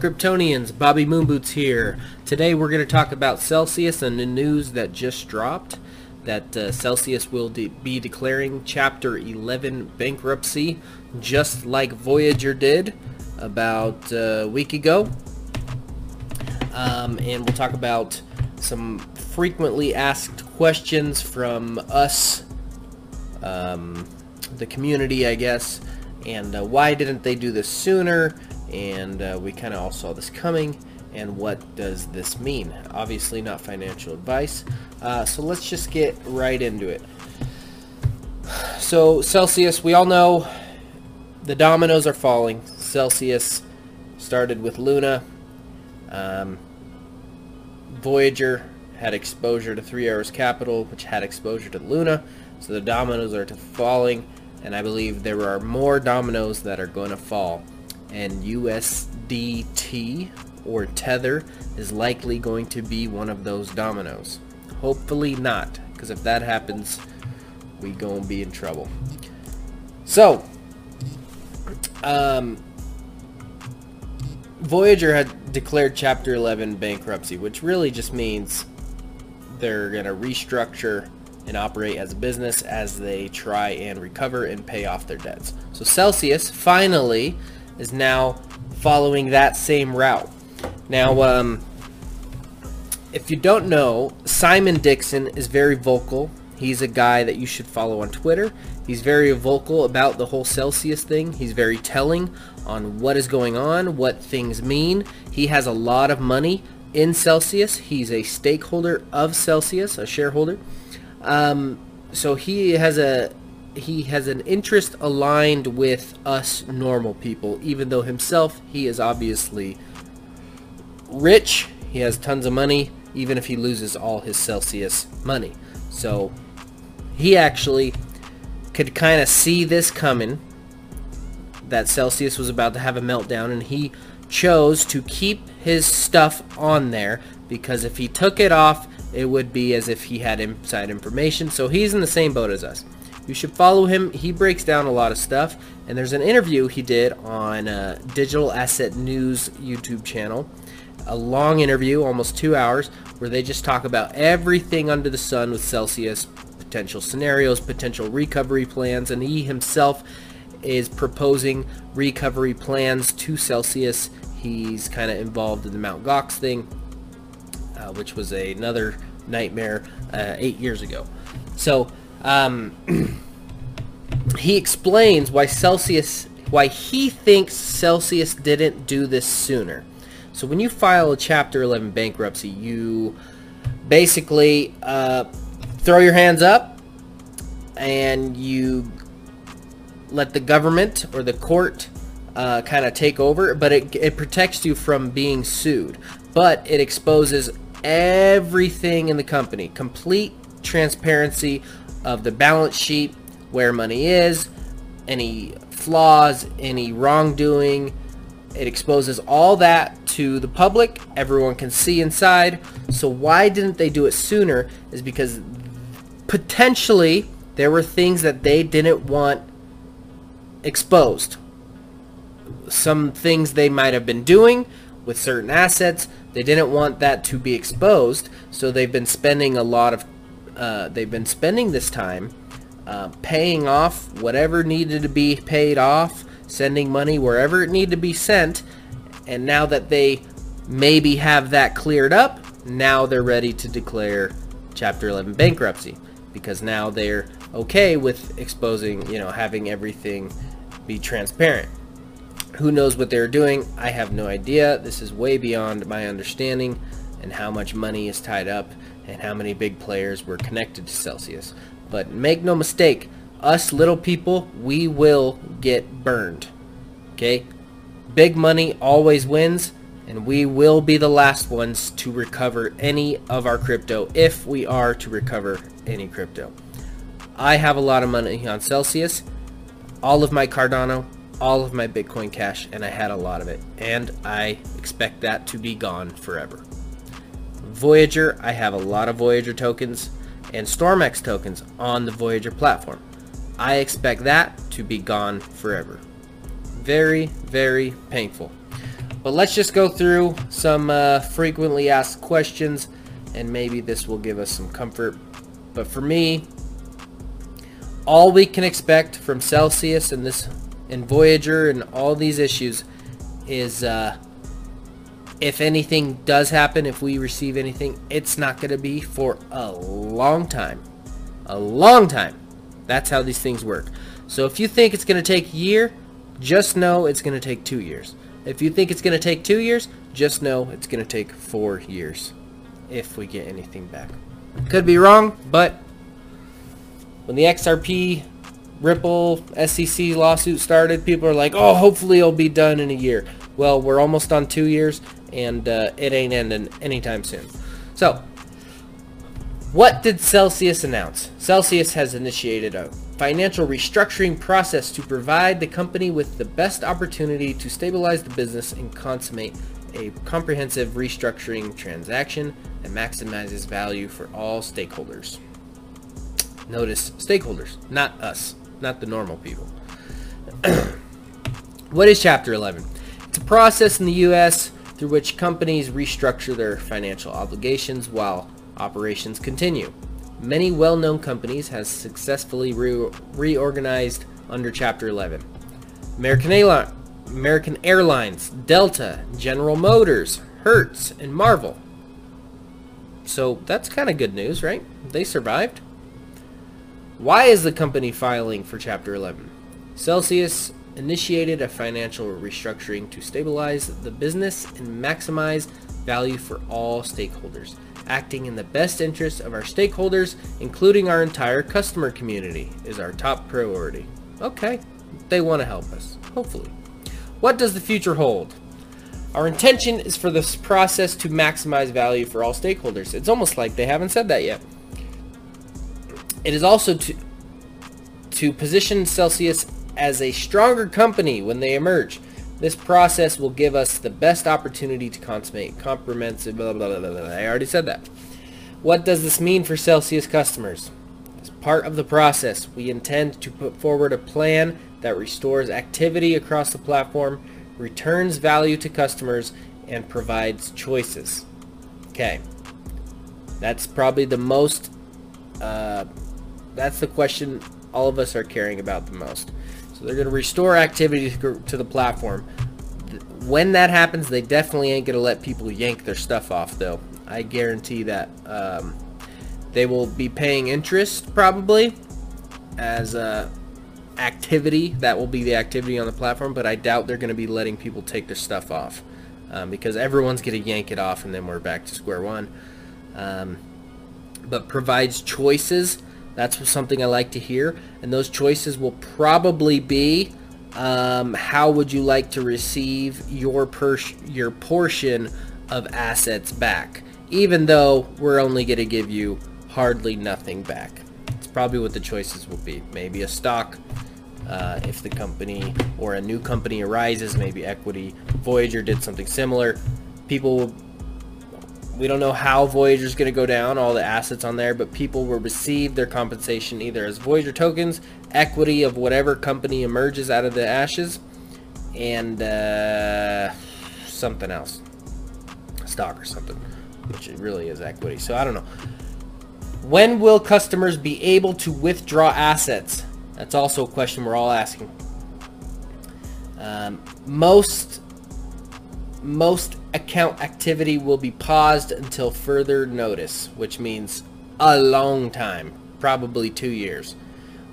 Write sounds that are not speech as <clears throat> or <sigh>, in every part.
Kryptonians, Bobby Moonboots here. Today we're going to talk about Celsius and the news that just dropped that uh, Celsius will de be declaring Chapter 11 bankruptcy just like Voyager did about uh, a week ago. Um, and we'll talk about some frequently asked questions from us, um, the community I guess, and uh, why didn't they do this sooner and uh, we kind of all saw this coming and what does this mean? Obviously not financial advice uh, so let's just get right into it. So Celsius we all know the dominoes are falling. Celsius started with Luna. Um, Voyager had exposure to Three Arrows Capital which had exposure to Luna so the dominoes are falling and I believe there are more dominoes that are going to fall and USDT or Tether is likely going to be one of those dominoes. Hopefully not, because if that happens, we gonna be in trouble. So, um, Voyager had declared Chapter 11 bankruptcy, which really just means they're gonna restructure and operate as a business as they try and recover and pay off their debts. So Celsius finally is now following that same route. Now, um, if you don't know, Simon Dixon is very vocal. He's a guy that you should follow on Twitter. He's very vocal about the whole Celsius thing. He's very telling on what is going on, what things mean. He has a lot of money in Celsius. He's a stakeholder of Celsius, a shareholder. Um, so he has a he has an interest aligned with us normal people, even though himself, he is obviously rich. He has tons of money, even if he loses all his Celsius money. So he actually could kind of see this coming, that Celsius was about to have a meltdown, and he chose to keep his stuff on there because if he took it off, it would be as if he had inside information. So he's in the same boat as us. You should follow him. He breaks down a lot of stuff. And there's an interview he did on uh, Digital Asset News YouTube channel. A long interview, almost two hours, where they just talk about everything under the sun with Celsius, potential scenarios, potential recovery plans, and he himself is proposing recovery plans to Celsius. He's kind of involved in the Mount Gox thing, uh, which was another nightmare uh, eight years ago. So um, <clears throat> he explains why Celsius, why he thinks Celsius didn't do this sooner. So when you file a Chapter 11 bankruptcy, you basically uh, throw your hands up and you let the government or the court uh, kind of take over, but it, it protects you from being sued. But it exposes everything in the company, complete transparency of the balance sheet, where money is, any flaws, any wrongdoing. It exposes all that to the public. Everyone can see inside. So why didn't they do it sooner is because potentially there were things that they didn't want exposed. Some things they might have been doing with certain assets, they didn't want that to be exposed, so they've been spending a lot of uh, they've been spending this time uh, paying off whatever needed to be paid off, sending money wherever it needed to be sent, and now that they maybe have that cleared up, now they're ready to declare Chapter 11 bankruptcy because now they're okay with exposing, you know, having everything be transparent. Who knows what they're doing? I have no idea. This is way beyond my understanding and how much money is tied up and how many big players were connected to Celsius. But make no mistake, us little people, we will get burned. Okay? Big money always wins, and we will be the last ones to recover any of our crypto if we are to recover any crypto. I have a lot of money on Celsius, all of my Cardano, all of my Bitcoin Cash, and I had a lot of it. And I expect that to be gone forever. Voyager, I have a lot of Voyager tokens and StormX tokens on the Voyager platform. I expect that to be gone forever. Very, very painful. But let's just go through some uh, frequently asked questions and maybe this will give us some comfort. But for me, all we can expect from Celsius and this and Voyager and all these issues is uh, if anything does happen, if we receive anything, it's not going to be for a long time. A long time. That's how these things work. So if you think it's going to take a year, just know it's going to take two years. If you think it's going to take two years, just know it's going to take four years if we get anything back. Could be wrong, but when the XRP Ripple SEC lawsuit started, people are like, oh, hopefully it'll be done in a year. Well, we're almost on two years, and uh, it ain't ending anytime soon. So, what did Celsius announce? Celsius has initiated a financial restructuring process to provide the company with the best opportunity to stabilize the business and consummate a comprehensive restructuring transaction that maximizes value for all stakeholders. Notice stakeholders, not us, not the normal people. <clears throat> what is Chapter 11? It's a process in the U.S. through which companies restructure their financial obligations while operations continue. Many well-known companies have successfully re reorganized under Chapter 11. American American Airlines, Delta, General Motors, Hertz, and Marvel. So that's kind of good news, right? They survived. Why is the company filing for Chapter 11? Celsius initiated a financial restructuring to stabilize the business and maximize value for all stakeholders, acting in the best interest of our stakeholders, including our entire customer community, is our top priority. Okay, they want to help us, hopefully. What does the future hold? Our intention is for this process to maximize value for all stakeholders. It's almost like they haven't said that yet. It is also to, to position Celsius as a stronger company when they emerge. This process will give us the best opportunity to consummate comprehensive blah, blah, blah, blah, I already said that. What does this mean for Celsius customers? As part of the process, we intend to put forward a plan that restores activity across the platform, returns value to customers, and provides choices. Okay. That's probably the most, uh, that's the question all of us are caring about the most. So they're going to restore activity to the platform. When that happens, they definitely ain't going to let people yank their stuff off, though. I guarantee that. Um, they will be paying interest, probably, as uh, activity. That will be the activity on the platform, but I doubt they're going to be letting people take their stuff off um, because everyone's going to yank it off and then we're back to square one. Um, but provides choices. That's something I like to hear. And those choices will probably be um, how would you like to receive your, your portion of assets back? Even though we're only going to give you hardly nothing back. It's probably what the choices will be. Maybe a stock, uh, if the company or a new company arises, maybe equity. Voyager did something similar. People will, we don't know how Voyager is going to go down, all the assets on there, but people will receive their compensation either as Voyager tokens, equity of whatever company emerges out of the ashes, and uh, something else. Stock or something, which it really is equity. So I don't know. When will customers be able to withdraw assets? That's also a question we're all asking. Um, most most account activity will be paused until further notice, which means a long time, probably two years.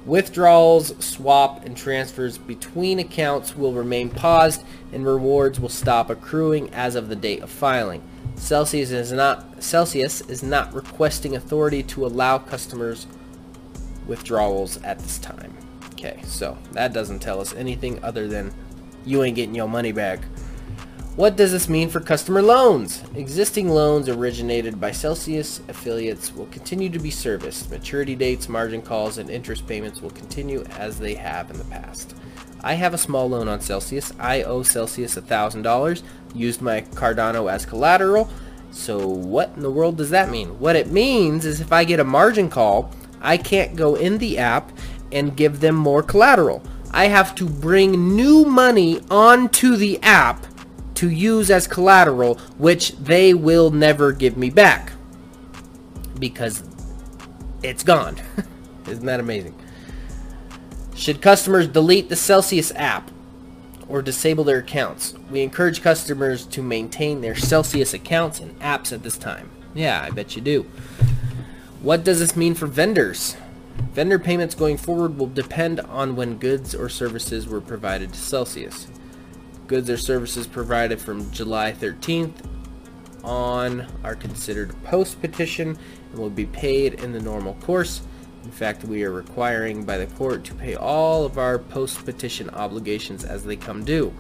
Withdrawals, swap, and transfers between accounts will remain paused and rewards will stop accruing as of the date of filing. Celsius is not Celsius is not requesting authority to allow customers withdrawals at this time. Okay, so that doesn't tell us anything other than you ain't getting your money back. What does this mean for customer loans? Existing loans originated by Celsius affiliates will continue to be serviced. Maturity dates, margin calls, and interest payments will continue as they have in the past. I have a small loan on Celsius. I owe Celsius $1,000. Used my Cardano as collateral. So what in the world does that mean? What it means is if I get a margin call, I can't go in the app and give them more collateral. I have to bring new money onto the app to use as collateral, which they will never give me back because it's gone. <laughs> Isn't that amazing? Should customers delete the Celsius app or disable their accounts? We encourage customers to maintain their Celsius accounts and apps at this time. Yeah, I bet you do. What does this mean for vendors? Vendor payments going forward will depend on when goods or services were provided to Celsius. Goods or services provided from July 13th on are considered post-petition and will be paid in the normal course. In fact, we are requiring by the court to pay all of our post-petition obligations as they come due.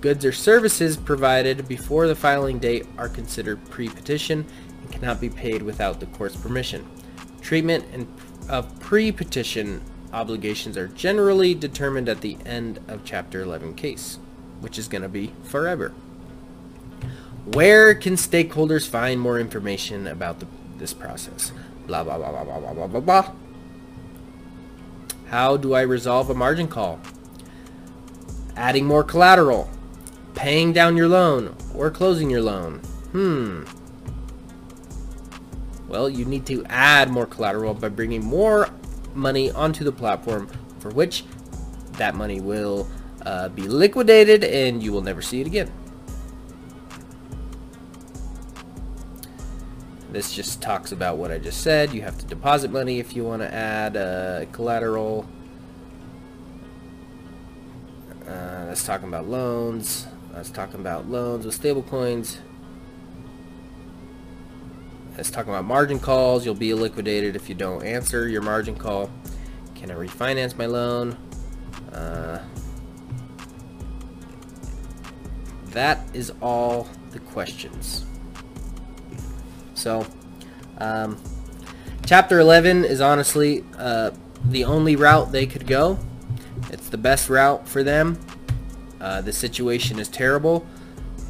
Goods or services provided before the filing date are considered pre-petition and cannot be paid without the court's permission. Treatment of pre-petition obligations are generally determined at the end of Chapter 11 case, which is going to be forever. Where can stakeholders find more information about the, this process? Blah, blah, blah, blah, blah, blah, blah, blah. How do I resolve a margin call? Adding more collateral, paying down your loan, or closing your loan. Hmm. Well, you need to add more collateral by bringing more money onto the platform for which that money will uh, be liquidated and you will never see it again. This just talks about what I just said. You have to deposit money if you want to add uh, collateral. Uh, that's talking about loans. That's talking about loans with stablecoins. That's talking about margin calls. You'll be liquidated if you don't answer your margin call. Can I refinance my loan? Uh, that is all the questions. So, um, chapter 11 is honestly uh, the only route they could go. It's the best route for them. Uh, the situation is terrible,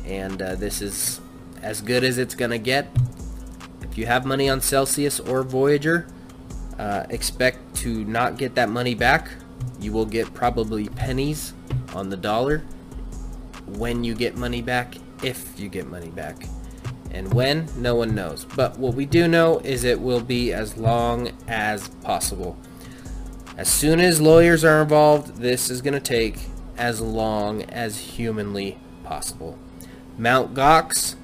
and uh, this is as good as it's going to get. If you have money on Celsius or Voyager, uh, expect to not get that money back. You will get probably pennies on the dollar when you get money back, if you get money back. And when, no one knows. But what we do know is it will be as long as possible. As soon as lawyers are involved, this is going to take as long as humanly possible. Mount Gox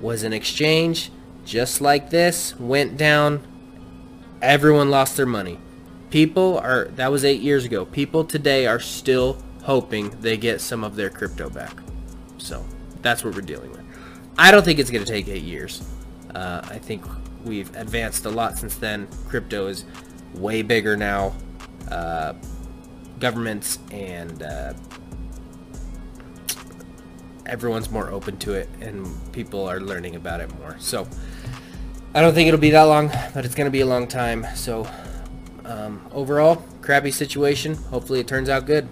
was an exchange just like this, went down, everyone lost their money. People are, that was eight years ago. People today are still hoping they get some of their crypto back. So that's what we're dealing with. I don't think it's going to take eight years. Uh, I think we've advanced a lot since then. Crypto is way bigger now. Uh, governments and uh, everyone's more open to it, and people are learning about it more. So I don't think it'll be that long, but it's going to be a long time. So um, overall, crappy situation. Hopefully it turns out good.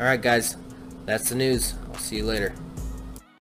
All right, guys, that's the news. I'll see you later.